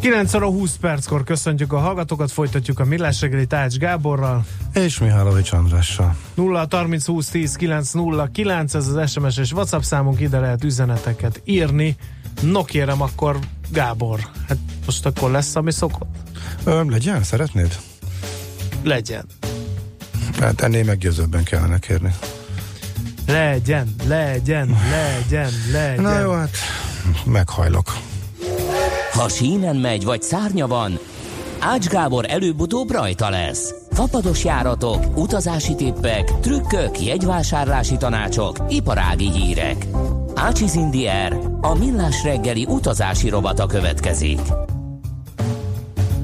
9 óra 20 perckor köszöntjük a hallgatókat, folytatjuk a Millás reggeli Tács Gáborral. És Mihálovics Andrással. 0 30 20 10 9 0 9, ez az SMS és WhatsApp számunk, ide lehet üzeneteket írni. No kérem, akkor Gábor, hát most akkor lesz, ami szokott? Ö, legyen, szeretnéd? Legyen. Hát ennél meggyőzőbben kellene kérni. Legyen, legyen, legyen, legyen. Na jó, hát meghajlok. Ha sínen megy, vagy szárnya van, Ács Gábor előbb-utóbb rajta lesz. Fapados járatok, utazási tippek, trükkök, jegyvásárlási tanácsok, iparági hírek. Ácsiz Indier, a millás reggeli utazási rovata következik.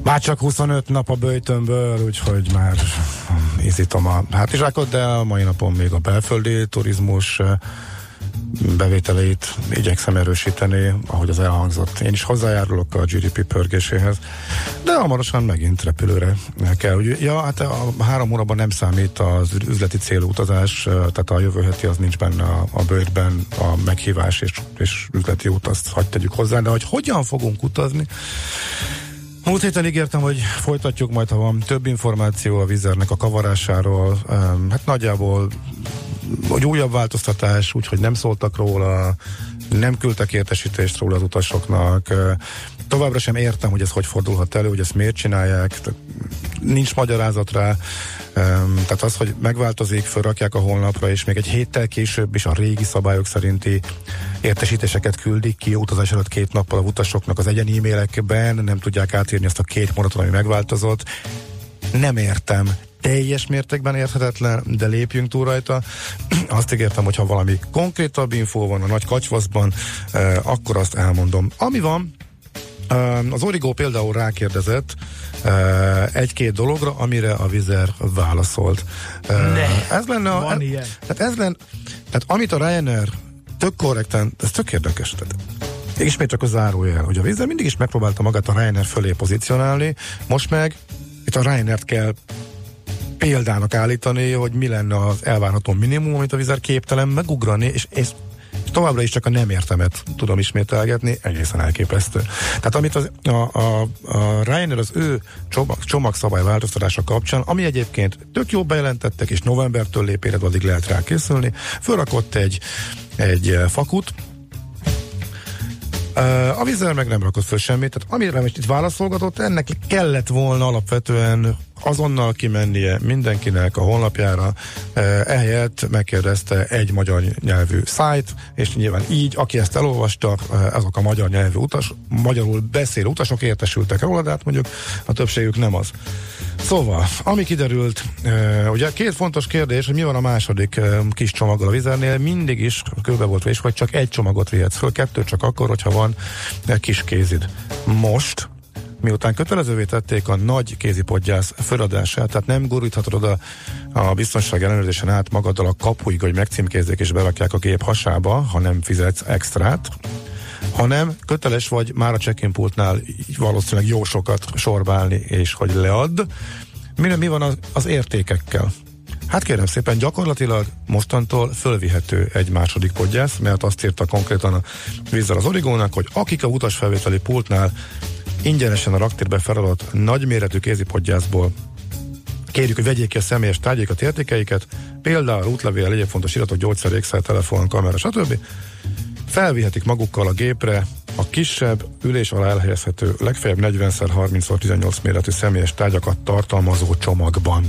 Már csak 25 nap a bőjtömből, úgyhogy már ízítom a hátizsákot, de a mai napon még a belföldi turizmus eh, bevételeit igyekszem erősíteni, ahogy az elhangzott. Én is hozzájárulok a GDP pörgéséhez, de hamarosan megint repülőre kell. Ugye, ja, hát a három hónapban nem számít az üzleti célú utazás, tehát a jövő heti az nincs benne a, a bőrben, a meghívás és, és üzleti út, azt hagyd tegyük hozzá, de hogy hogyan fogunk utazni, Múlt héten ígértem, hogy folytatjuk majd, ha van több információ a vizernek a kavarásáról. Hát nagyjából hogy újabb változtatás, úgyhogy nem szóltak róla, nem küldtek értesítést róla az utasoknak. Továbbra sem értem, hogy ez hogy fordulhat elő, hogy ezt miért csinálják. Nincs magyarázat rá. Tehát az, hogy megváltozik, felrakják a honlapra, és még egy héttel később is a régi szabályok szerinti értesítéseket küldik ki utazás előtt két nappal a utasoknak az egyen e-mailekben, nem tudják átírni ezt a két mondatot, ami megváltozott. Nem értem teljes mértékben érthetetlen, de lépjünk túl rajta. Azt ígértem, hogy ha valami konkrétabb infó van a nagy kacsvaszban, eh, akkor azt elmondom. Ami van, eh, az Origo például rákérdezett eh, egy-két dologra, amire a Vizer válaszolt. Ne, ez lenne a, van ez, ilyen. tehát ez lenne, tehát amit a Ryanair tök korrekten, ez tök érdekes, tehát ismét csak a zárójel, hogy a Vizer mindig is megpróbálta magát a Ryanair fölé pozícionálni, most meg itt a Ryanair-t kell példának állítani, hogy mi lenne az elvárható minimum, amit a vizer képtelen megugrani, és, és továbbra is csak a nem értemet tudom ismételgetni, egészen elképesztő. Tehát amit az, a, a, a Ryanair az ő csomag, csomagszabály változtatása kapcsán, ami egyébként tök jó bejelentettek, és novembertől lép addig lehet rá készülni, fölrakott egy, egy fakut, A vízzel meg nem rakott föl semmit, tehát amire most itt válaszolgatott, ennek kellett volna alapvetően azonnal kimennie mindenkinek a honlapjára, ehelyett megkérdezte egy magyar nyelvű szájt, és nyilván így, aki ezt elolvasta, azok a magyar nyelvű utas, magyarul beszélő utasok értesültek róla, de hát mondjuk a többségük nem az. Szóval, ami kiderült, ugye két fontos kérdés, hogy mi van a második kis csomaggal a vizernél, mindig is kőbe volt és vagy csak egy csomagot vihetsz föl, kettő csak akkor, hogyha van kis kézid. Most miután kötelezővé tették a nagy kézipodgyász feladását, tehát nem guríthatod oda a biztonság ellenőrzésen át magaddal a kapuig, hogy megcímkézzék és berakják a gép hasába, ha nem fizetsz extrát, hanem köteles vagy már a check-in pultnál valószínűleg jó sokat sorbálni, és hogy leadd. Mi, mi van az, az értékekkel? Hát kérem szépen, gyakorlatilag mostantól fölvihető egy második podgyász, mert azt írta konkrétan a vízzel az origónak, hogy akik a utasfelvételi pultnál ingyenesen a raktérbe feladott nagyméretű kézipodgyászból kérjük, hogy vegyék ki a személyes tárgyaikat, értékeiket, például útlevél, egyéb fontos iratok, gyógyszer, ékszer, telefon, kamera, stb. Felvihetik magukkal a gépre a kisebb, ülés alá elhelyezhető, legfeljebb 40x30x18 méretű személyes tárgyakat tartalmazó csomagban.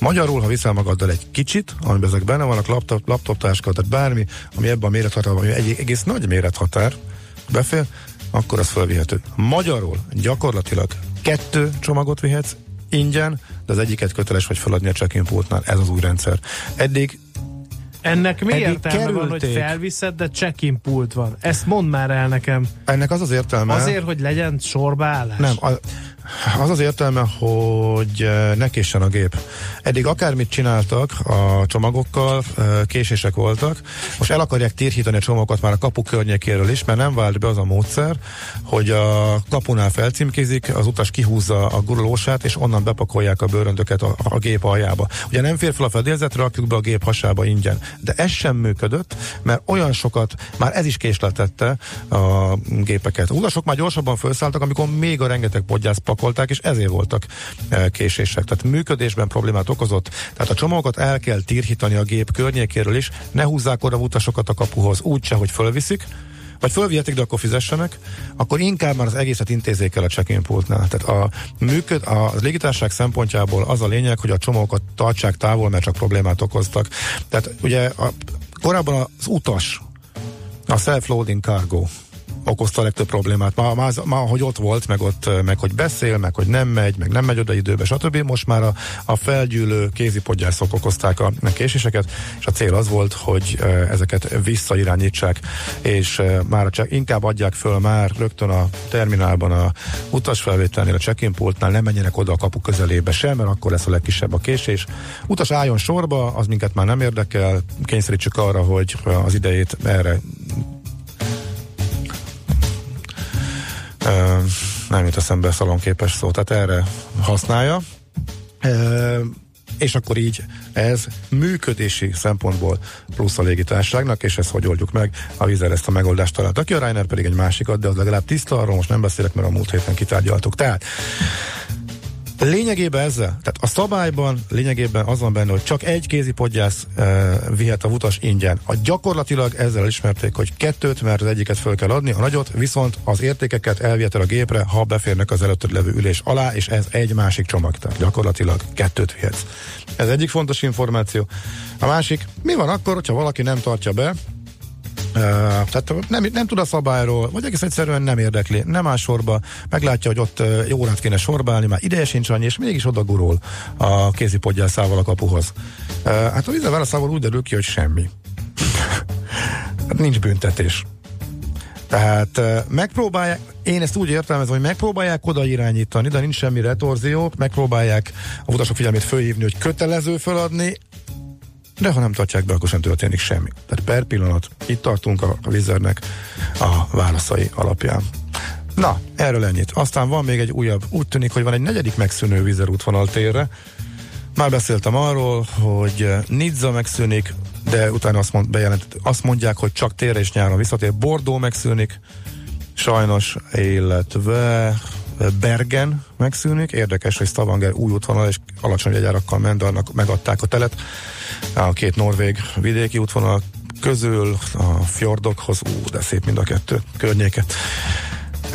Magyarul, ha viszel magaddal egy kicsit, amiben ezek benne vannak, laptop, laptop táskat, tehát bármi, ami ebben a mérethatárban, ami egy egész nagy mérethatár, befér, akkor az felvihető. Magyarul gyakorlatilag kettő csomagot vihetsz ingyen, de az egyiket köteles vagy feladni a check-in pultnál. Ez az új rendszer. Eddig ennek mi Eddig értelme van, hogy kerülték. felviszed, de check-in pult van? Ezt mondd már el nekem. ennek az az értelme... Azért, hogy legyen sorbaállás? Nem, a, Az az értelme, hogy eh, ne késsen a gép. Eddig akármit csináltak a csomagokkal, eh, késések voltak, most el akarják térhítani a csomagokat már a kapu környékéről is, mert nem vált be az a módszer, hogy a kapunál felcímkézik, az utas kihúzza a gurulósát, és onnan bepakolják a bőröndöket a, a gép aljába. Ugye nem fér fel a fedélzetre, rakjuk be a gép hasába ingyen. De ez sem működött, mert olyan sokat, már ez is késletette a gépeket. Utasok már gyorsabban felszálltak, amikor még a rengeteg podgyász pakolták, és ezért voltak e, késések. Tehát működésben problémát okozott. Tehát a csomagokat el kell tírhítani a gép környékéről is, ne húzzák oda utasokat a kapuhoz úgyse, hogy fölviszik, vagy fölvihetik, de akkor fizessenek, akkor inkább már az egészet intézzék el a check-in pultnál. Tehát a, működ, a légitárság szempontjából az a lényeg, hogy a csomókat tartsák távol, mert csak problémát okoztak. Tehát ugye a, korábban az utas, a self-loading cargo, okozta a legtöbb problémát. Már, már, már hogy ott volt, meg ott, meg hogy beszél, meg hogy nem megy, meg nem megy oda időbe, stb. Most már a, a felgyűlő kézipodgyászok okozták a késéseket, és a cél az volt, hogy ezeket visszairányítsák, és már csak inkább adják föl már rögtön a terminálban a utasfelvételnél, a check-in pultnál, nem menjenek oda a kapu közelébe sem, mert akkor lesz a legkisebb a késés. Utas álljon sorba, az minket már nem érdekel, kényszerítsük arra, hogy az idejét erre nem jut eszembe szalonképes szó, tehát erre használja. És akkor így ez működési szempontból plusz a légitárságnak, és ezt hogy oldjuk meg? A vízer ezt a megoldást találta ki, a Reiner pedig egy másikat, de az legalább tiszta, arról most nem beszélek, mert a múlt héten kitárgyaltuk. Tehát Lényegében ezzel, tehát a szabályban lényegében az van benne, hogy csak egy kézipodgyász e, vihet a utas ingyen. A gyakorlatilag ezzel ismerték, hogy kettőt, mert az egyiket föl kell adni, a nagyot, viszont az értékeket elviheted a gépre, ha beférnek az előtted levő ülés alá, és ez egy másik csomag, tehát gyakorlatilag kettőt vihetsz. Ez egyik fontos információ. A másik, mi van akkor, hogyha valaki nem tartja be, tehát nem, nem tud a szabályról, vagy egész egyszerűen nem érdekli, nem áll sorba, meglátja, hogy ott jó órát kéne sorbálni, már ideje sincs annyi, és mégis oda gurul a kézipodgyászával a kapuhoz. Hát a vízzel úgy derül ki, hogy semmi. nincs büntetés. Tehát megpróbálják, én ezt úgy értelmezem, hogy megpróbálják oda irányítani, de nincs semmi retorzió, megpróbálják a utasok figyelmét fölhívni, hogy kötelező feladni, de ha nem tartják be, akkor sem történik semmi. Tehát per pillanat itt tartunk a, vizernek a válaszai alapján. Na, erről ennyit. Aztán van még egy újabb, úgy tűnik, hogy van egy negyedik megszűnő vizer útvonal térre. Már beszéltem arról, hogy Nizza megszűnik, de utána azt, mond, bejelent, azt mondják, hogy csak térre és nyáron visszatér. Bordó megszűnik, sajnos, illetve Bergen megszűnik. Érdekes, hogy Stavanger új útvonal és alacsony jegyárakkal ment, de annak megadták a telet. A két norvég vidéki útvonal közül a fjordokhoz, ú, de szép mind a kettő környéke.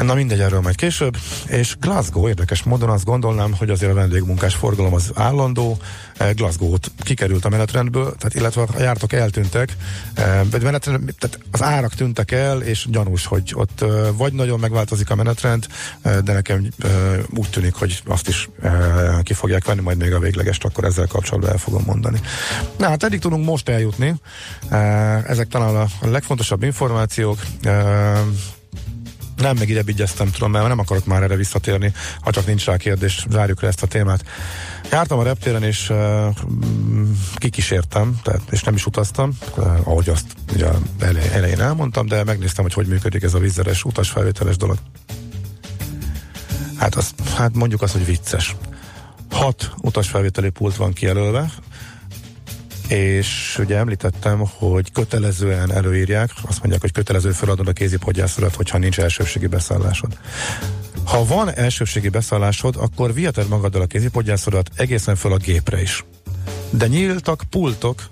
Na mindegy, erről majd később. És Glasgow, érdekes módon azt gondolnám, hogy azért a vendégmunkás forgalom az állandó. Eh, Glasgow-t kikerült a menetrendből, tehát illetve a jártok eltűntek, eh, menetrend, tehát az árak tűntek el, és gyanús, hogy ott eh, vagy nagyon megváltozik a menetrend, de nekem úgy tűnik, hogy azt is ki fogják venni, majd még a véglegest, akkor ezzel kapcsolatban el fogom mondani. Na hát eddig tudunk most eljutni. Ezek talán a legfontosabb információk nem, meg ide vigyeztem, tudom, mert nem akarok már erre visszatérni, ha csak nincs rá kérdés, zárjuk le ezt a témát. Jártam a reptéren, és uh, kikísértem, tehát, és nem is utaztam, uh, ahogy azt ugye elején elmondtam, de megnéztem, hogy hogy működik ez a vízzeres utasfelvételes dolog. Hát, az, hát mondjuk azt, hogy vicces. Hat utasfelvételi pult van kijelölve, és ugye említettem, hogy kötelezően előírják, azt mondják, hogy kötelező feladod a kézipodgyászodat, hogyha nincs elsőségi beszállásod. Ha van elsőségi beszállásod, akkor viheted magaddal a kézipodgyászodat egészen föl a gépre is. De nyíltak pultok,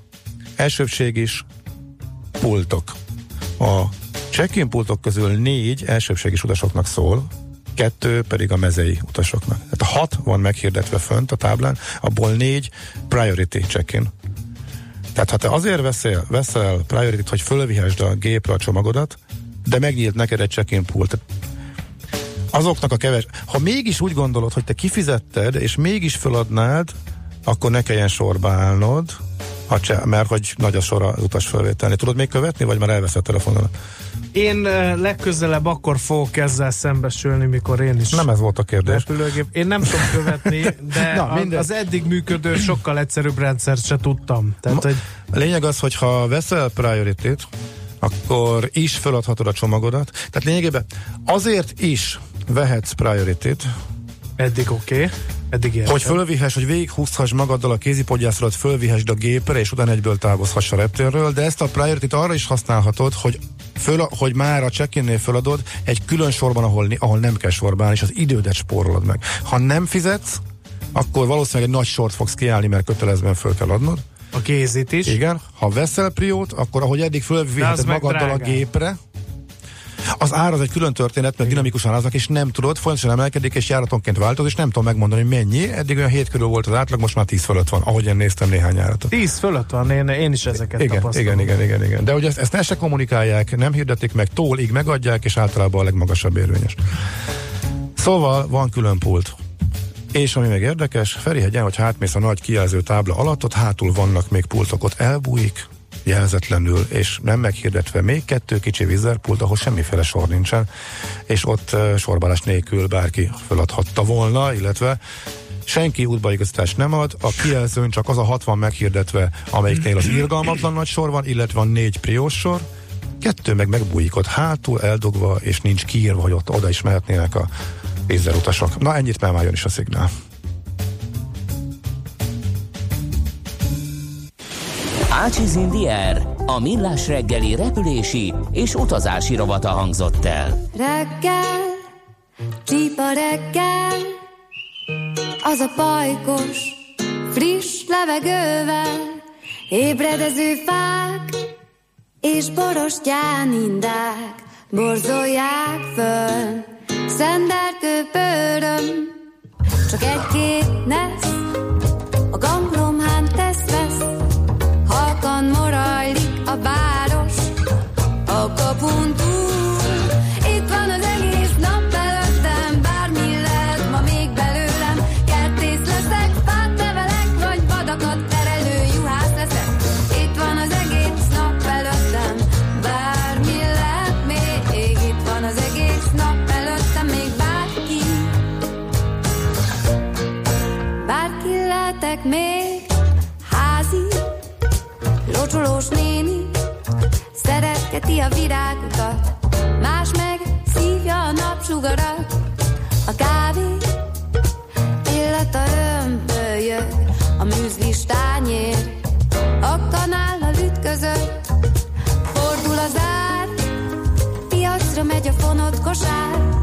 elsőbség is pultok. A check-in pultok közül négy elsőbségi utasoknak szól, kettő pedig a mezei utasoknak. Tehát a hat van meghirdetve fönt a táblán, abból négy priority check-in. Tehát ha te azért veszel, veszel priority hogy fölvihesd a gépre a csomagodat, de megnyílt neked egy check-in pult. Azoknak a keves... Ha mégis úgy gondolod, hogy te kifizetted, és mégis föladnád, akkor ne kelljen sorba állnod, a cse, mert hogy nagy a sor az utas felvételni. Tudod még követni, vagy már elveszett telefonodat? Én legközelebb akkor fogok ezzel szembesülni, mikor én is Nem ez volt a kérdés. repülőgép. Én nem tudom követni, de Na, Na, minden- az eddig működő, sokkal egyszerűbb rendszert se tudtam. Tehát, hogy A lényeg az, hogy ha veszel priority akkor is feladhatod a csomagodat. Tehát lényegében azért is vehetsz priority eddig oké, okay, eddig értem. hogy fölvihess, hogy végighúzhass magaddal a kézipodgyászodat, fölvihessd a gépre, és utána egyből távozhass a reptérről, de ezt a priority arra is használhatod, hogy föl, hogy már a check-innél föladod egy külön sorban, ahol, ahol nem kell sorban, és az idődet spórolod meg. Ha nem fizetsz, akkor valószínűleg egy nagy sort fogsz kiállni, mert kötelezően föl kell adnod. A kézit is. Igen, ha veszel priót, akkor ahogy eddig fölviheted magaddal a drágább. gépre, az ár az egy külön történet, mert dinamikusan aznak, és nem tudod, folyamatosan emelkedik, és járatonként változ, és nem tudom megmondani, hogy mennyi. Eddig olyan 7 körül volt az átlag, most már 10 fölött van, ahogy én néztem néhány járatot. 10 fölött van, én, én is ezeket Igen, tapasztalom. igen, igen, igen, igen. De hogy ezt, ezt ne se kommunikálják, nem hirdetik meg, tólig megadják, és általában a legmagasabb érvényes. Szóval van külön pult. És ami még érdekes, Ferihegyen, hogy hátmész a nagy kijelző tábla alatt, ott hátul vannak még pultok, ott elbújik, jelzetlenül, és nem meghirdetve még kettő kicsi vízerpult, ahol semmiféle sor nincsen, és ott sorbálás nélkül bárki feladhatta volna, illetve senki útbaigazítást nem ad, a kijelzőn csak az a 60 meghirdetve, amelyiknél az irgalmatlan nagy sor van, illetve van négy priós sor, kettő meg megbújik ott hátul, eldugva, és nincs kiírva, hogy ott oda is mehetnének a vízerutasok. Na ennyit már is a szignál. Ácsiz Indier, a millás reggeli repülési és utazási rovata hangzott el. Reggel, csípa reggel, az a pajkos, friss levegővel, ébredező fák és borostyán indák borzolják föl. Szenderkő pöröm, csak egy-két nesz, a ganglomhán szeretgeti a virágokat, más meg szívja a napsugarat, a kávé, illata ömbölyög, a műzlis tányér, a kanállal ütközött, fordul az ár, piacra megy a fonott kosár,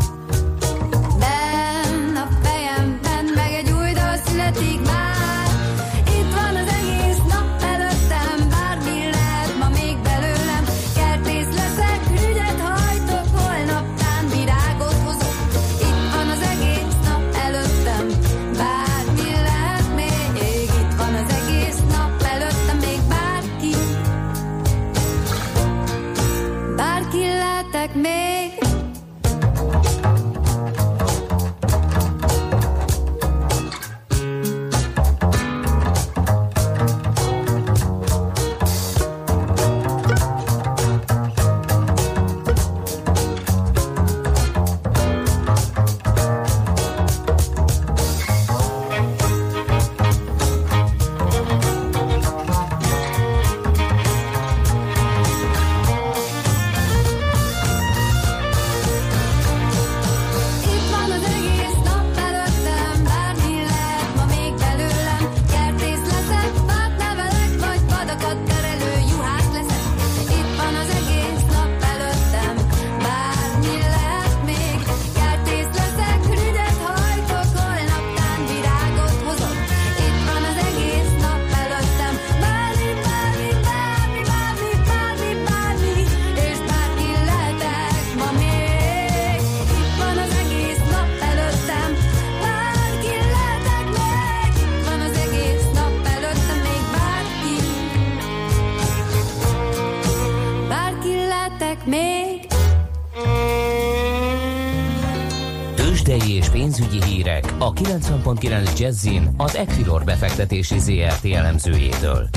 90.9 Jazzin az Equilor befektetési ZRT elemzőjétől.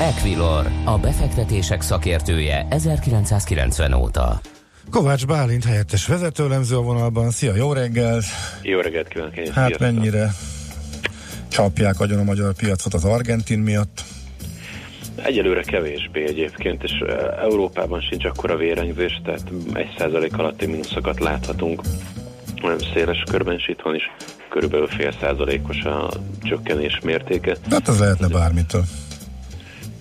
Equilor, a befektetések szakértője 1990 óta. Kovács Bálint helyettes vezetőlemző a vonalban. Szia, jó reggel! Jó reggelt kívánok én Hát sziasztok. mennyire csapják agyon a magyar piacot az argentin miatt? Egyelőre kevésbé egyébként, és Európában sincs akkora vérengzés, tehát egy százalék alatti mínuszokat láthatunk. Széles körben is itthon is körülbelül fél százalékos a csökkenés mértéke. De hát ez lehetne bármitől.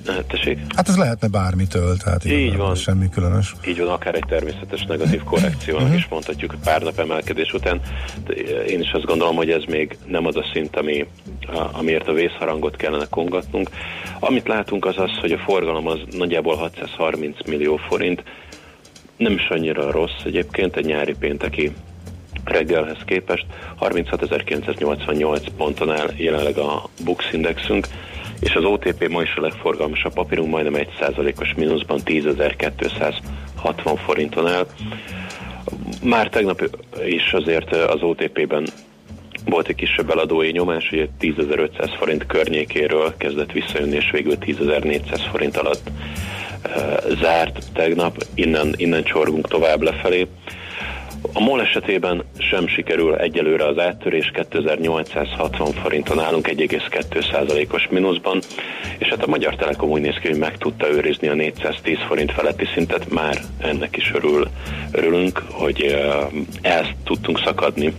Eh, Tessék? Hát ez lehetne bármitől, tehát Így van. semmi különös. Így van, akár egy természetes negatív korrekciónak is mondhatjuk pár nap emelkedés után. De Én is azt gondolom, hogy ez még nem az a szint, ami, a, amiért a vészharangot kellene kongatnunk. Amit látunk az az, hogy a forgalom az nagyjából 630 millió forint, nem is annyira rossz egyébként egy nyári pénteki reggelhez képest. 36.988 ponton áll jelenleg a Bux Indexünk, és az OTP ma is a legforgalmasabb papírunk, majdnem 1%-os mínuszban 10.260 forinton áll. Már tegnap is azért az OTP-ben volt egy kisebb eladói nyomás, hogy 10.500 forint környékéről kezdett visszajönni, és végül 10.400 forint alatt e, zárt tegnap, innen, innen csorgunk tovább lefelé. A MOL esetében sem sikerül egyelőre az áttörés, 2860 forinton állunk 1,2%-os mínuszban, és hát a Magyar Telekom úgy néz ki, hogy meg tudta őrizni a 410 forint feletti szintet, már ennek is örül, örülünk, hogy ezt tudtunk szakadni.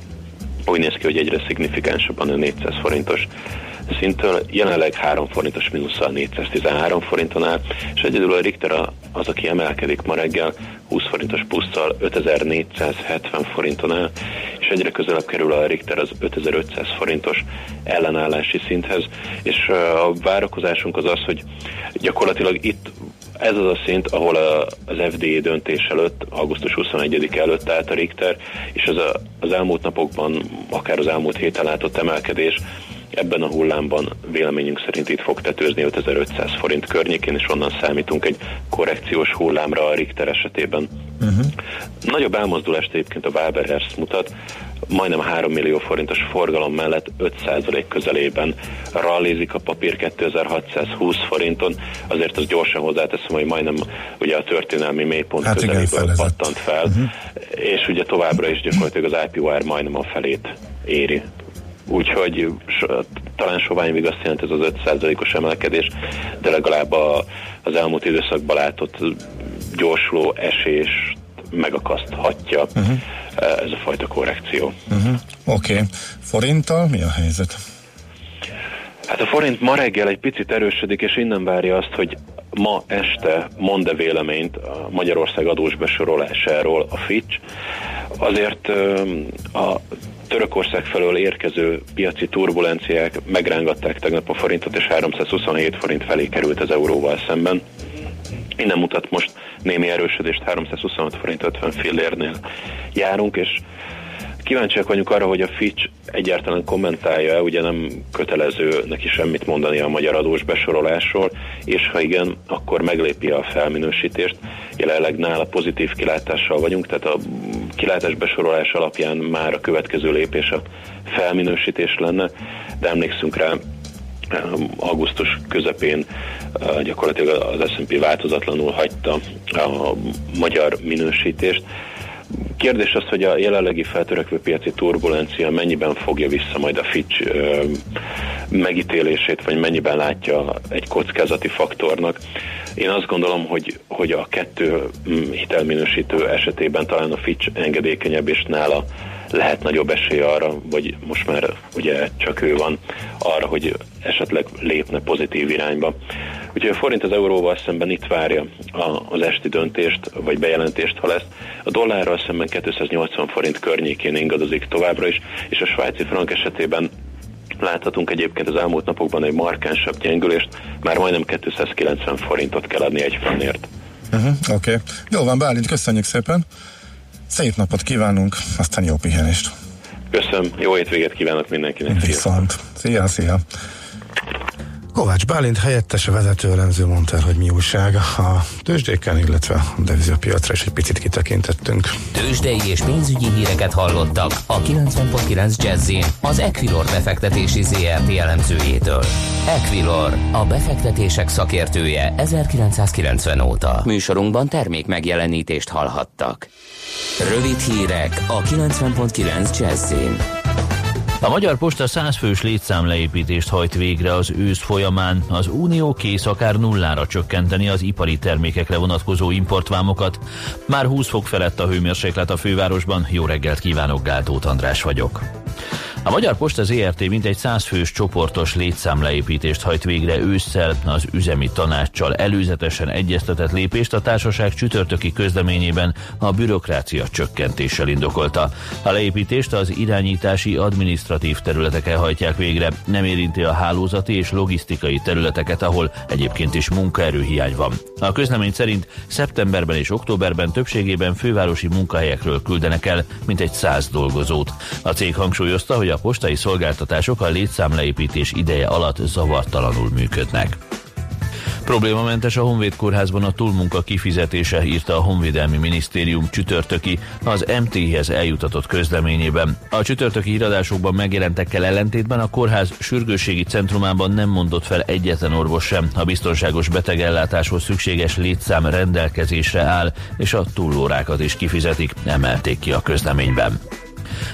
Úgy néz ki, hogy egyre szignifikánsabban a 400 forintos szinttől, jelenleg 3 forintos mínusszal 413 forinton áll, és egyedül a Richter az, aki emelkedik ma reggel, 20 forintos plusszal 5470 forinton áll, és egyre közelebb kerül a Richter az 5500 forintos ellenállási szinthez, és a várakozásunk az az, hogy gyakorlatilag itt ez az a szint, ahol az FDA döntés előtt, augusztus 21 előtt állt a Richter, és az, a, az elmúlt napokban, akár az elmúlt héten látott emelkedés ebben a hullámban véleményünk szerint itt fog tetőzni 5500 forint környékén, és onnan számítunk egy korrekciós hullámra a Richter esetében. Uh-huh. Nagyobb elmozdulást egyébként a Waberers mutat, majdnem 3 millió forintos forgalom mellett 5% közelében rallizik a papír 2620 forinton, azért az gyorsan hozzáteszem, hogy majdnem ugye a történelmi mélypont Hát közeléből pattant fel, uh-huh. és ugye továbbra is gyakorlatilag az IPO-ár majdnem a felét éri. Úgyhogy so, talán soványvig azt jelenti ez az 5%-os emelkedés, de legalább a, az elmúlt időszakban látott gyorsuló esés megakaszthatja uh-huh. ez a fajta korrekció. Uh-huh. Oké. Okay. Forinttal mi a helyzet? Hát a forint ma reggel egy picit erősödik, és innen várja azt, hogy ma este mond-e véleményt a Magyarország adós besorolásáról a Fitch. Azért a Törökország felől érkező piaci turbulenciák megrángatták tegnap a forintot, és 327 forint felé került az euróval szemben. Innen mutat most némi erősödést, 326 forint 50 fillérnél járunk, és kíváncsiak vagyunk arra, hogy a Fitch egyáltalán kommentálja-e, ugye nem kötelező neki semmit mondani a magyar adós besorolásról, és ha igen, akkor meglépi a felminősítést. Jelenleg nála pozitív kilátással vagyunk, tehát a kilátás besorolás alapján már a következő lépés a felminősítés lenne, de emlékszünk rá, augusztus közepén gyakorlatilag az S&P változatlanul hagyta a magyar minősítést. Kérdés az, hogy a jelenlegi feltörekvő piaci turbulencia mennyiben fogja vissza majd a Fitch ö, megítélését, vagy mennyiben látja egy kockázati faktornak. Én azt gondolom, hogy, hogy a kettő mm, hitelminősítő esetében talán a Fitch engedékenyebb, és nála lehet nagyobb esély arra, vagy most már ugye csak ő van arra, hogy esetleg lépne pozitív irányba. Úgyhogy a forint az euróval szemben itt várja az esti döntést, vagy bejelentést, ha lesz. A dollárral szemben 280 forint környékén ingadozik továbbra is, és a svájci frank esetében Láthatunk egyébként az elmúlt napokban egy markánsabb gyengülést, már majdnem 290 forintot kell adni egy fannért. Uh-huh, Oké. Okay. Jó van, Bálint, köszönjük szépen. Szép napot kívánunk, aztán jó pihenést. Köszönöm, jó hétvégét kívánok mindenkinek. Viszont. Szia, szia. Kovács Bálint helyettes vezető elemző mondta el, hogy mi újság a tőzsdéken, illetve a devizapiacra is egy picit kitekintettünk. Tőzsdei és pénzügyi híreket hallottak a 90.9 jazz az Equilor befektetési ZRT elemzőjétől. Equilor, a befektetések szakértője 1990 óta. Műsorunkban termék megjelenítést hallhattak. Rövid hírek a 90.9 jazz a Magyar Posta 100 fős létszámleépítést hajt végre az ősz folyamán. Az Unió kész akár nullára csökkenteni az ipari termékekre vonatkozó importvámokat. Már 20 fok felett a hőmérséklet a fővárosban. Jó reggelt kívánok, Gáltót András vagyok. A Magyar Posta ZRT mintegy 100 fős csoportos létszámleépítést hajt végre ősszel az üzemi tanácssal előzetesen egyeztetett lépést a társaság csütörtöki közleményében a bürokrácia csökkentéssel indokolta. A leépítést az irányítási adminisztratív területeken hajtják végre, nem érinti a hálózati és logisztikai területeket, ahol egyébként is munkaerőhiány van. A közlemény szerint szeptemberben és októberben többségében fővárosi munkahelyekről küldenek el mintegy 100 dolgozót. A cég hangsúlyozta, hogy a postai szolgáltatások a létszámleépítés ideje alatt zavartalanul működnek. Problémamentes a Honvéd kórházban a túlmunka kifizetése, írta a Honvédelmi Minisztérium csütörtöki az MT-hez eljutatott közleményében. A csütörtöki híradásokban megjelentekkel ellentétben a kórház sürgősségi centrumában nem mondott fel egyetlen orvos sem. A biztonságos betegellátáshoz szükséges létszám rendelkezésre áll, és a túlórákat is kifizetik, emelték ki a közleményben.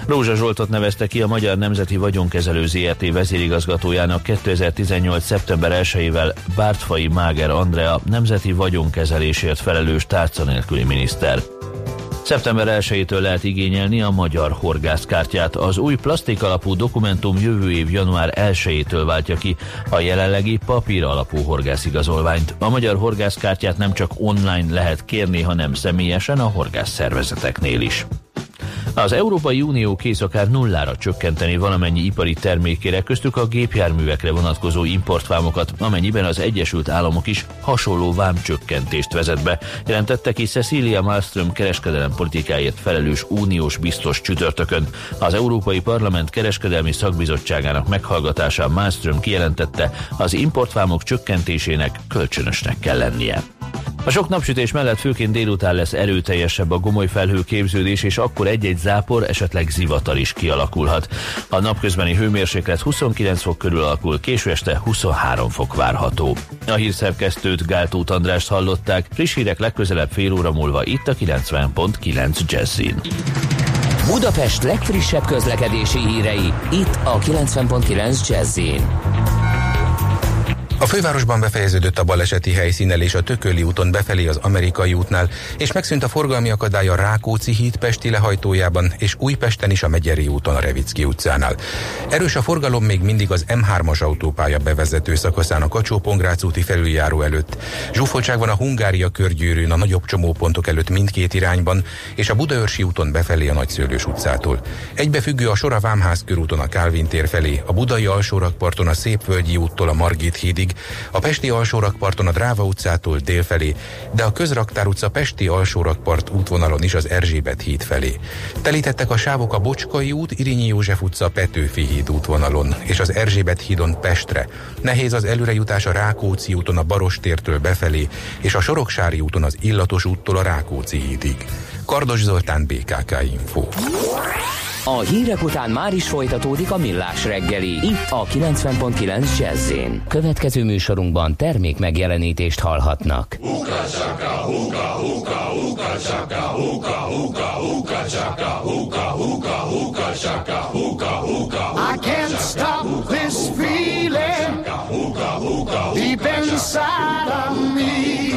Rózsa Zsoltot nevezte ki a Magyar Nemzeti Vagyonkezelő ZRT vezérigazgatójának 2018. szeptember 1-ével Bártfai Máger Andrea nemzeti vagyonkezelésért felelős tárca nélküli miniszter. Szeptember 1-től lehet igényelni a magyar horgászkártyát. Az új plastik alapú dokumentum jövő év január 1-től váltja ki a jelenlegi papír alapú horgászigazolványt. A magyar horgászkártyát nem csak online lehet kérni, hanem személyesen a horgászszervezeteknél is. Az Európai Unió kész akár nullára csökkenteni valamennyi ipari termékére, köztük a gépjárművekre vonatkozó importvámokat, amennyiben az Egyesült Államok is hasonló vámcsökkentést vezet be, jelentette ki Cecilia Malmström kereskedelem politikáért felelős uniós biztos csütörtökön. Az Európai Parlament kereskedelmi szakbizottságának meghallgatásán Malmström kijelentette, az importvámok csökkentésének kölcsönösnek kell lennie. A sok napsütés mellett főként délután lesz erőteljesebb a gomoly felhőképződés, és akkor egy-egy zápor, esetleg zivatar is kialakulhat. A napközbeni hőmérséklet 29 fok körül alakul, késő este 23 fok várható. A hírszerkesztőt Gáltót Andrást hallották, friss hírek legközelebb fél óra múlva itt a 90.9 Jazzin. Budapest legfrissebb közlekedési hírei, itt a 90.9 Jazzin. A fővárosban befejeződött a baleseti helyszínelés a Tököli úton befelé az Amerikai útnál, és megszűnt a forgalmi akadály a Rákóczi híd Pesti lehajtójában, és Újpesten is a Megyeri úton a Revicki utcánál. Erős a forgalom még mindig az M3-as autópálya bevezető szakaszán a kacsó úti felüljáró előtt. Zsúfoltság van a Hungária körgyűrűn a nagyobb csomópontok előtt mindkét irányban, és a Budaörsi úton befelé a Nagyszőlős utcától. Egybefüggő a Sora Vámház körúton a Kálvin tér felé, a Budai alsórakparton a Szépvölgyi úttól a Margit hídig, a Pesti alsórakparton a Dráva utcától dél felé, de a Közraktár utca Pesti alsórakpart útvonalon is az Erzsébet híd felé. Telítettek a sávok a Bocskai út, Irinyi József utca Petőfi híd útvonalon és az Erzsébet hídon Pestre. Nehéz az előrejutás a Rákóczi úton a Barostértől befelé, és a Soroksári úton az Illatos úttól a Rákóczi hídig. Kardos Zoltán, BKK Info. A hírek után már is folytatódik a millás reggeli. Itt a 90.9 jazz Következő műsorunkban termék megjelenítést hallhatnak. Uka chaka, huka, huka, huka chaka, huka, huka, huka chaka, huka, huka, huka chaka, huka, huka, I can't stop this feeling deep inside of me.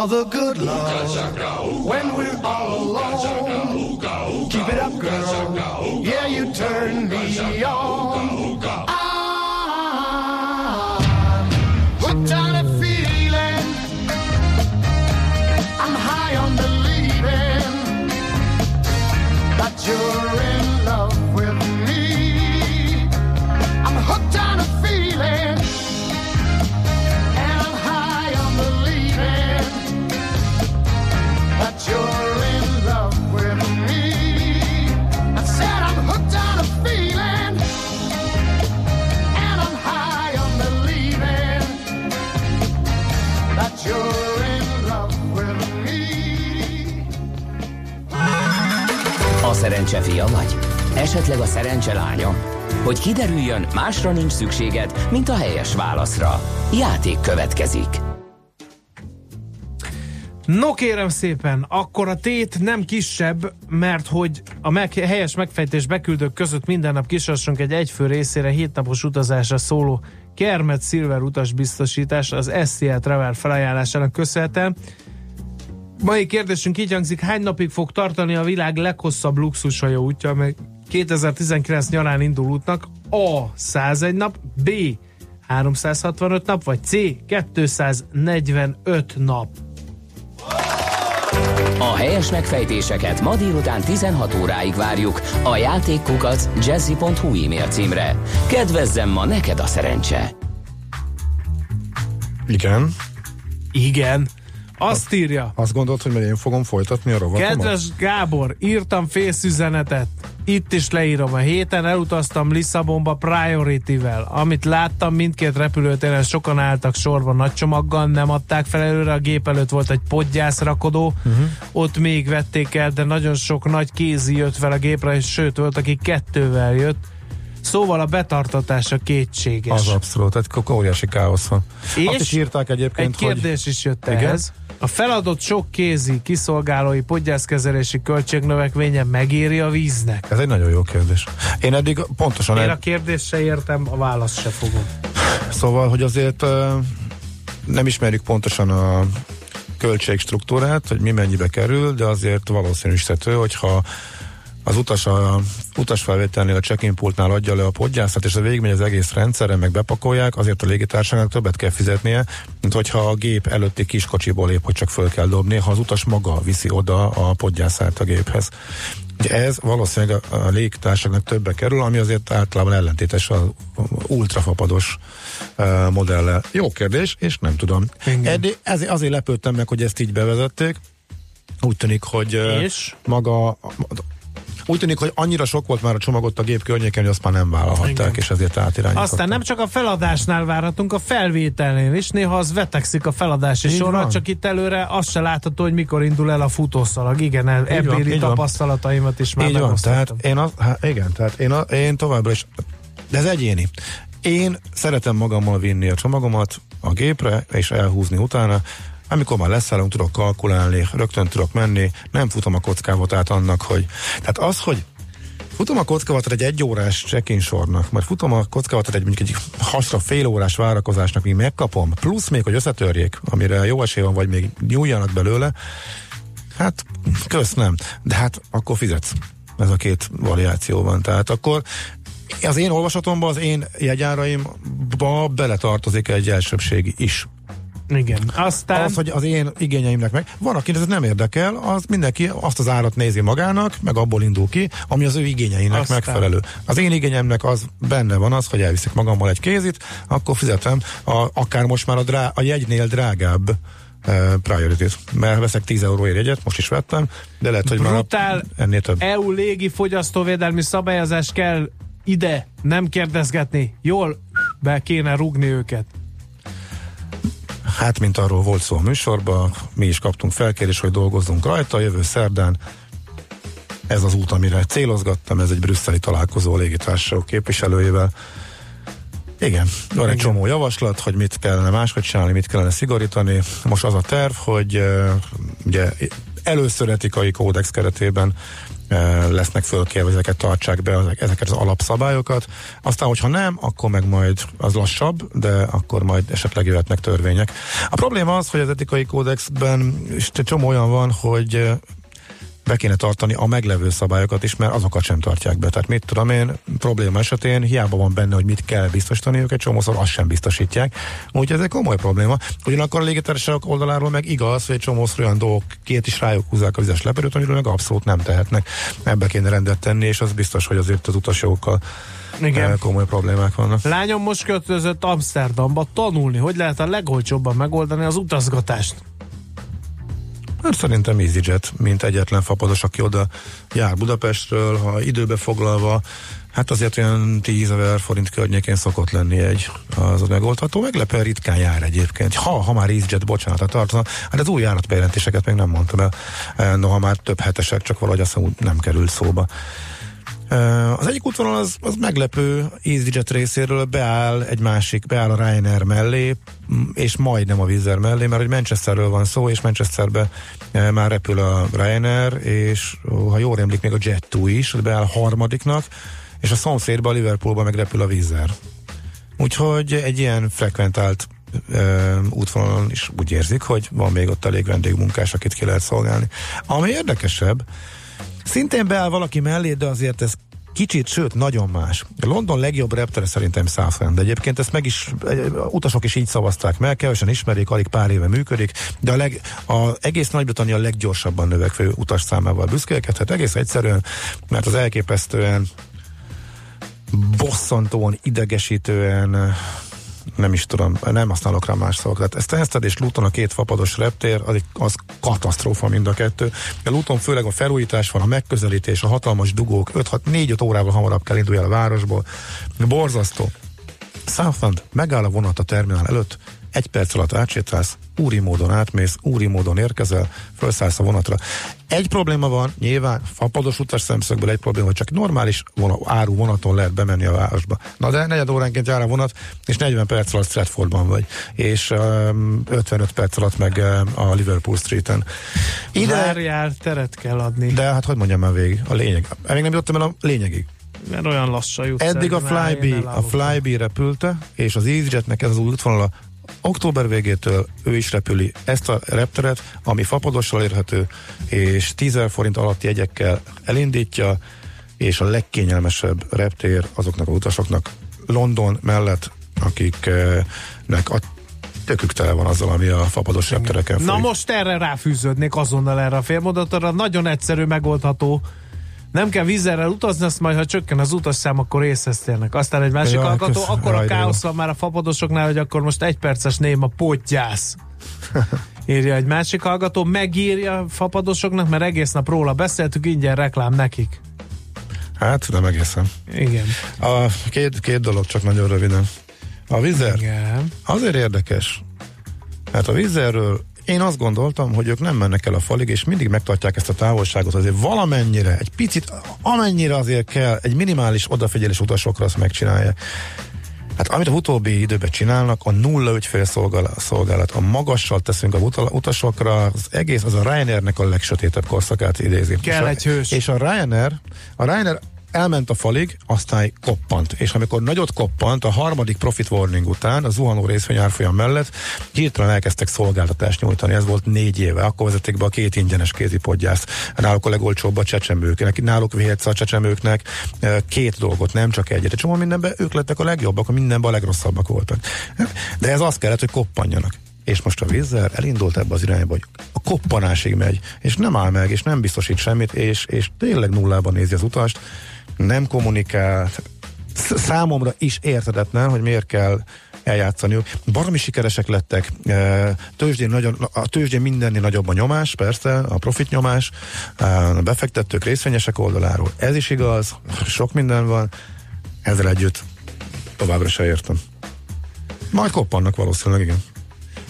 all the good love. When we're szerencse fia vagy? Esetleg a szerencse lánya? Hogy kiderüljön, másra nincs szükséged, mint a helyes válaszra. Játék következik. No kérem szépen, akkor a tét nem kisebb, mert hogy a meg, helyes megfejtés beküldők között minden nap kisassunk egy egyfő részére hétnapos utazásra szóló Kermet Silver utasbiztosítás az SCL Travel felajánlásának köszönhetően. Mai kérdésünk így hangzik, hány napig fog tartani a világ leghosszabb luxushajó útja, amely 2019 nyarán indul útnak? A. 101 nap, B. 365 nap, vagy C. 245 nap. A helyes megfejtéseket ma délután 16 óráig várjuk a játékkukac jazzy.hu e-mail címre. Kedvezzem ma neked a szerencse! Igen. Igen. Azt írja. Azt gondolt, hogy én fogom folytatni a rovatomat? Kedves Gábor, írtam fészüzenetet. Itt is leírom. A héten elutaztam Lisszabonba Priority-vel. Amit láttam, mindkét repülőtéren sokan álltak sorban nagy csomaggal, nem adták fel előre, a gép előtt volt egy podgyászrakodó, uh-huh. ott még vették el, de nagyon sok nagy kézi jött fel a gépre, és sőt, volt, aki kettővel jött. Szóval a betartatása kétséges. Az abszolút, egy óriási káosz van. És Azt is írták egyébként, egy kérdés is jött Igen? ehhez. A feladott sok kézi, kiszolgálói podgyászkezelési költségnövekménye megéri a víznek? Ez egy nagyon jó kérdés. Én eddig pontosan... Én ed- a kérdést se értem, a választ se fogom. Szóval, hogy azért nem ismerjük pontosan a költségstruktúrát, hogy mi mennyibe kerül, de azért valószínűsíthető, hogyha az utas a utasfelvételnél a check-in pultnál adja le a podgyászat, és a végigmegy az egész rendszeren, meg bepakolják, azért a légitársaságnak többet kell fizetnie, mint hogyha a gép előtti kiskocsiból lép, hogy csak föl kell dobni, ha az utas maga viszi oda a podgyászát a géphez. Ez valószínűleg a, légitársaságnak többe kerül, ami azért általában ellentétes az ultrafapados uh, modellel. Jó kérdés, és nem tudom. Eddig, ez, azért lepődtem meg, hogy ezt így bevezették. Úgy tűnik, hogy És? maga úgy tűnik, hogy annyira sok volt már a csomagot a gép környéken, hogy azt már nem vállalhatták, Igen. és ezért átirányították. Aztán nem csak a feladásnál várhatunk, a felvételnél is. Néha az vetekszik a feladási Így sorra, van. csak itt előre azt se látható, hogy mikor indul el a futószalag. Igen, ebbéli tapasztalataimat is már Így van, tehát én, az, hát igen, tehát én, a, én továbbra is, de ez egyéni. Én szeretem magammal vinni a csomagomat a gépre, és elhúzni utána, amikor már leszállunk, tudok kalkulálni, rögtön tudok menni, nem futom a kockávat át annak, hogy... Tehát az, hogy futom a kockavatot egy egyórás check-in sornak, majd futom a kockavatot egy mondjuk egy hasra fél órás várakozásnak, míg megkapom, plusz még, hogy összetörjék, amire jó esély van, vagy még nyúljanak belőle, hát kösz nem. De hát akkor fizetsz. Ez a két variáció van. Tehát akkor az én olvasatomban, az én jegyáraimba beletartozik egy elsőbség is. Igen. Aztán Az, hogy az én igényeimnek meg. Van, aki ez nem érdekel, az mindenki azt az árat nézi magának, meg abból indul ki, ami az ő igényeinek Aztán. megfelelő. Az én igényemnek az benne van az, hogy elviszik magammal egy kézit, akkor fizetem a, akár most már a, drá, a jegynél drágább uh, priority mert veszek 10 euróért jegyet, most is vettem, de lehet, hogy Brutál már ennél több. EU légi fogyasztóvédelmi szabályozás kell ide nem kérdezgetni. Jól be kéne rugni őket. Hát, mint arról volt szó a műsorban, mi is kaptunk felkérés, hogy dolgozzunk rajta, jövő szerdán ez az út, amire célozgattam, ez egy brüsszeli találkozó a légitársaságok képviselőjével. Igen, van egy csomó javaslat, hogy mit kellene máshogy csinálni, mit kellene szigorítani. Most az a terv, hogy ugye először etikai kódex keretében lesznek fölkérve, hogy ezeket tartsák be, ezek- ezeket az alapszabályokat. Aztán, hogyha nem, akkor meg majd az lassabb, de akkor majd esetleg jöhetnek törvények. A probléma az, hogy az etikai kódexben is csomó olyan van, hogy be kéne tartani a meglevő szabályokat is, mert azokat sem tartják be. Tehát mit tudom én, probléma esetén hiába van benne, hogy mit kell biztosítaniuk, egy csomószor azt sem biztosítják. Úgyhogy ez egy komoly probléma. Ugyanakkor a légitársaságok oldaláról meg igaz, hogy egy csomószor olyan dolgok két is rájuk húzzák a vizes leperőt, amiről meg abszolút nem tehetnek. Ebbe kéne rendet tenni, és az biztos, hogy azért az utasjogokkal Igen. eh, komoly problémák vannak. Lányom most költözött Amsterdamba tanulni, hogy lehet a legolcsóbban megoldani az utazgatást. Hát szerintem EasyJet, mint egyetlen fapados, aki oda jár Budapestről, ha időbe foglalva, hát azért olyan 10 ezer forint környékén szokott lenni egy az megoldható. Meglepően ritkán jár egyébként. Ha, ha már EasyJet, bocsánat, tartozna, hát az új járatbejelentéseket még nem mondtam el. Noha már több hetesek, csak valahogy azt nem került szóba. Az egyik útvonal az, az meglepő EasyJet részéről beáll egy másik, beáll a Ryanair mellé, és majdnem a Air mellé, mert hogy Manchesterről van szó, és Manchesterbe már repül a Ryanair, és ha jól emlék, még a Jet2 is, beáll harmadiknak, és a szomszédba, a Liverpoolba meg repül a Air. Úgyhogy egy ilyen frekventált uh, útvonalon is úgy érzik, hogy van még ott elég vendégmunkás, akit ki lehet szolgálni. Ami érdekesebb, Szintén beáll valaki mellé, de azért ez kicsit, sőt, nagyon más. London legjobb reptere szerintem Southend. Egyébként ezt meg is, utasok is így szavazták meg, kevesen ismerik, alig pár éve működik, de a, leg, a egész Nagy-Britannia leggyorsabban növekvő utas számával büszkélkedhet. Egész egyszerűen, mert az elképesztően bosszantóan, idegesítően nem is tudom, nem használok rá más szavakat. Ez Stansted és Luton a két fapados reptér, az, az katasztrófa mind a kettő. A Luton főleg a felújítás van, a megközelítés, a hatalmas dugók, 5-6-4-5 órával hamarabb kell indulni el a városból. Borzasztó. Southend megáll a vonat a terminál előtt, egy perc alatt átsétálsz, úri módon átmész, úri módon érkezel, felszállsz a vonatra. Egy probléma van, nyilván fapados utas szemszögből egy probléma, hogy csak normális vonat, áru vonaton lehet bemenni a városba. Na de negyed óránként jár a vonat, és 40 perc alatt Stratfordban vagy, és um, 55 perc alatt meg um, a Liverpool Street-en. Ide... Várjál, teret kell adni, De hát hogy mondjam már végig, a lényeg. Még nem jutottam el a lényegig. mert olyan lassan jut. Eddig a Flybe, a. Flybe repülte, és az EasyJetnek ez az útvonala október végétől ő is repüli ezt a repteret, ami fapadossal érhető, és 10 000 forint alatti jegyekkel elindítja, és a legkényelmesebb reptér azoknak a utasoknak London mellett, akiknek a tökük tele van azzal, ami a fapados reptereken Na folyik. most erre ráfűződnék azonnal erre a félmondatra, nagyon egyszerű, megoldható. Nem kell vízerrel utazni, azt majd, ha csökken az utasszám, akkor észhez térnek. Aztán egy másik Ja, hallgató, kösz- akkor a káosz van már a fapadosoknál, hogy akkor most egy perces néma potyász. Írja egy másik hallgató, megírja a fapadosoknak, mert egész nap róla beszéltük, ingyen reklám nekik. Hát, nem egészen. Igen. A két, két dolog csak nagyon röviden. A vizer Igen. azért érdekes, mert a vizerről én azt gondoltam, hogy ők nem mennek el a falig, és mindig megtartják ezt a távolságot, azért valamennyire, egy picit, amennyire azért kell, egy minimális odafigyelés utasokra azt megcsinálják. Hát amit a utóbbi időben csinálnak, a nulla ügyfél szolgálat, szolgálat, a magassal teszünk a utasokra, az egész, az a Ryanairnek a legsötétebb korszakát idézi. Kell és a, hős. És a Ryanair, a Ryanair elment a falig, aztán koppant. És amikor nagyot koppant, a harmadik profit warning után, a zuhanó részvény mellett hirtelen elkezdtek szolgáltatást nyújtani. Ez volt négy éve. Akkor vezették be a két ingyenes kézipodgyászt. Náluk a legolcsóbb a csecsemők. Neki náluk vihetsz a csecsemőknek két dolgot, nem csak egyet. Egy csomó mindenben ők lettek a legjobbak, a mindenben a legrosszabbak voltak. De ez azt kellett, hogy koppanjanak. És most a vízzel elindult ebbe az irányba, hogy a koppanásig megy, és nem áll meg, és nem biztosít semmit, és, és tényleg nullában nézi az utast, nem kommunikál, Sz- számomra is értedetlen, hogy miért kell eljátszaniuk. Baromi sikeresek lettek, e, tőzsdén nagyon, a tőzsdén mindennél nagyobb a nyomás, persze, a profit nyomás, e, a befektetők, részvényesek oldaláról. Ez is igaz, sok minden van, ezzel együtt továbbra se értem. Majd koppannak valószínűleg, igen.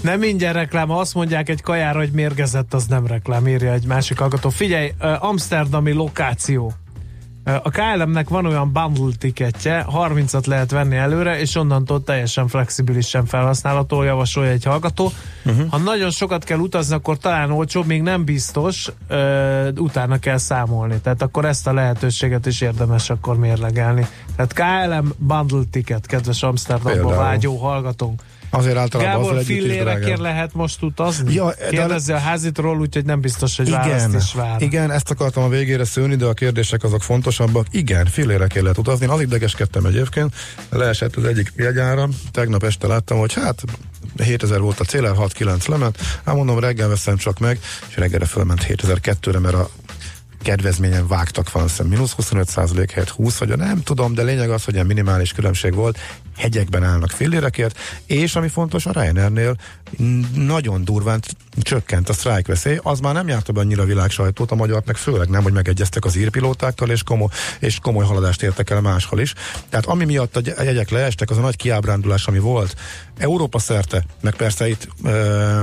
Nem mindjárt reklám, ha azt mondják egy kajára, hogy mérgezett, az nem reklám, írja egy másik hallgató. Figyelj, ö, Amsterdami lokáció. A KLM-nek van olyan bundle tiketje, 30-at lehet venni előre, és onnantól teljesen flexibilisen felhasználható, javasolja egy hallgató. Uh-huh. Ha nagyon sokat kell utazni, akkor talán olcsóbb, még nem biztos, uh, utána kell számolni. Tehát akkor ezt a lehetőséget is érdemes akkor mérlegelni. Tehát KLM bundle ticket, kedves Amsterdamba vágyó hallgatónk. Azért általában Gábor is fillérekért lehet most utazni? Ja, Ja, de- Kérdezze a házitról, úgyhogy nem biztos, hogy választ Igen, is vár. igen, ezt akartam a végére szőni, de a kérdések azok fontosabbak. Igen, fillére kellett utazni. Én az idegeskedtem egyébként, leesett az egyik jegyára, tegnap este láttam, hogy hát 7000 volt a cél, 6-9 lement, hát mondom, reggel veszem csak meg, és reggelre fölment 7002-re, mert a kedvezményen vágtak hiszem mínusz 25 százalék helyett 20, vagy nem tudom, de lényeg az, hogy ilyen minimális különbség volt, hegyekben állnak fillérekért, és ami fontos, a Ryanairnél nagyon durván csökkent a sztrájk veszély, az már nem járta be annyira a világ sajtót, a magyart meg főleg nem, hogy megegyeztek az írpilótákkal, és komoly, és komoly haladást értek el máshol is. Tehát ami miatt a gy- a jegyek leestek, az a nagy kiábrándulás, ami volt Európa szerte, meg persze itt Ö,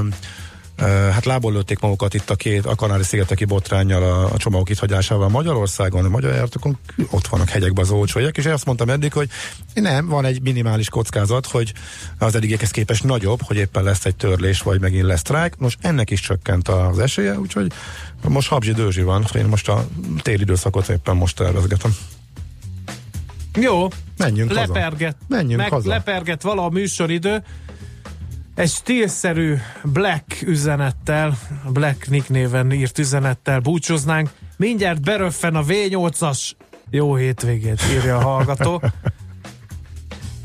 hát lából lőtték magukat itt a két a Kanári-szigeteki botrányjal, a, a csomagok itt hagyásával Magyarországon, a magyar jártokon ott vannak hegyekben az olcsó jegyek, és én azt mondtam eddig, hogy nem, van egy minimális kockázat, hogy az eddigiekhez képest nagyobb, hogy éppen lesz egy törlés, vagy megint lesz sztrájk. Most ennek is csökkent az esélye, úgyhogy most habzsi dőzsi van, én most a téli időszakot éppen most tervezgetem. Jó, Menjünk haza. leperget, Menjünk meg haza. leperget vala a műsoridő. Egy stílszerű Black üzenettel, Black Nick néven írt üzenettel búcsúznánk. Mindjárt beröffen a V8-as. Jó hétvégét, írja a hallgató.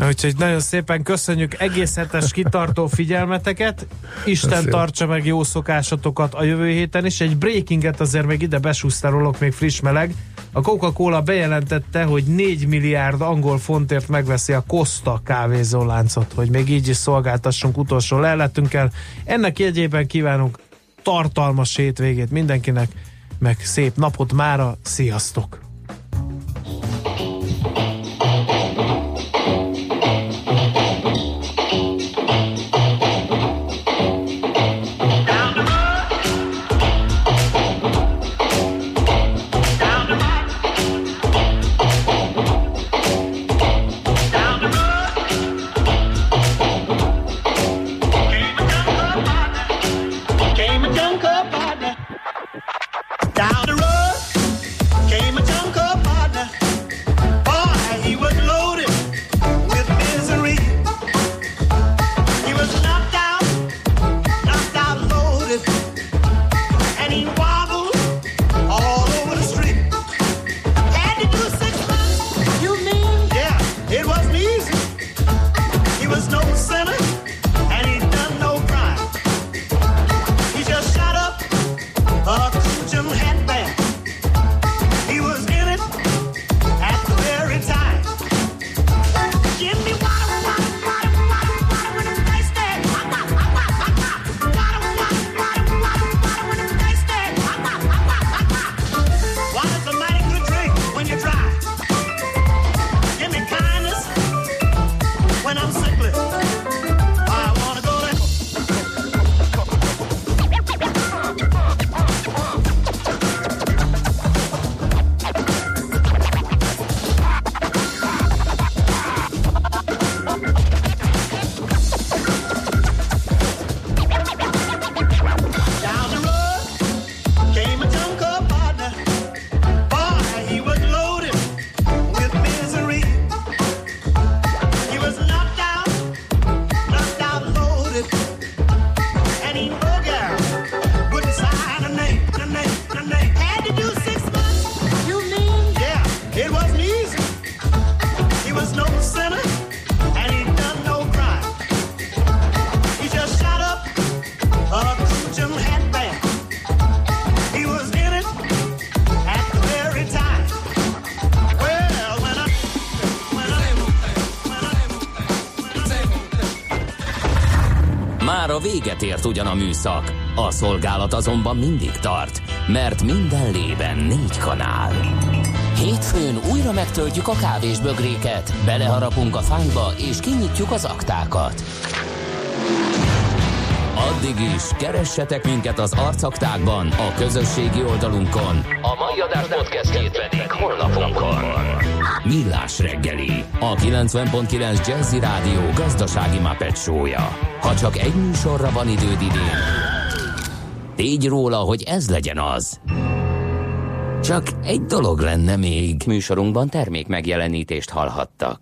Úgyhogy nagyon szépen köszönjük egész hetes kitartó figyelmeteket. Isten Köszönöm. tartsa meg jó szokásatokat a jövő héten is. Egy breakinget azért még ide besúsztárolok, még friss meleg. A Coca-Cola bejelentette, hogy 4 milliárd angol fontért megveszi a Costa kávézóláncot, hogy még így is szolgáltassunk utolsó leletünkkel. Ennek jegyében kívánunk tartalmas hétvégét mindenkinek, meg szép napot mára. Sziasztok! A véget ért ugyan a műszak, a szolgálat azonban mindig tart, mert minden lében négy kanál. Hétfőn újra megtöltjük a kávés bögréket, beleharapunk a fányba és kinyitjuk az aktákat. Addig is, keressetek minket az arcaktákban, a közösségi oldalunkon. A mai adás podcastjét pedig honlapunkon. Millás reggeli, a 90.9 Jazzy Rádió gazdasági mapetsója. Ha csak egy műsorra van időd idén, tégy róla, hogy ez legyen az. Csak egy dolog lenne még. Műsorunkban termék megjelenítést hallhattak.